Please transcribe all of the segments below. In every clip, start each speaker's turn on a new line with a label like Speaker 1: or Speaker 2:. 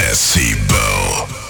Speaker 1: Decibel.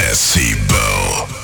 Speaker 1: Decibel.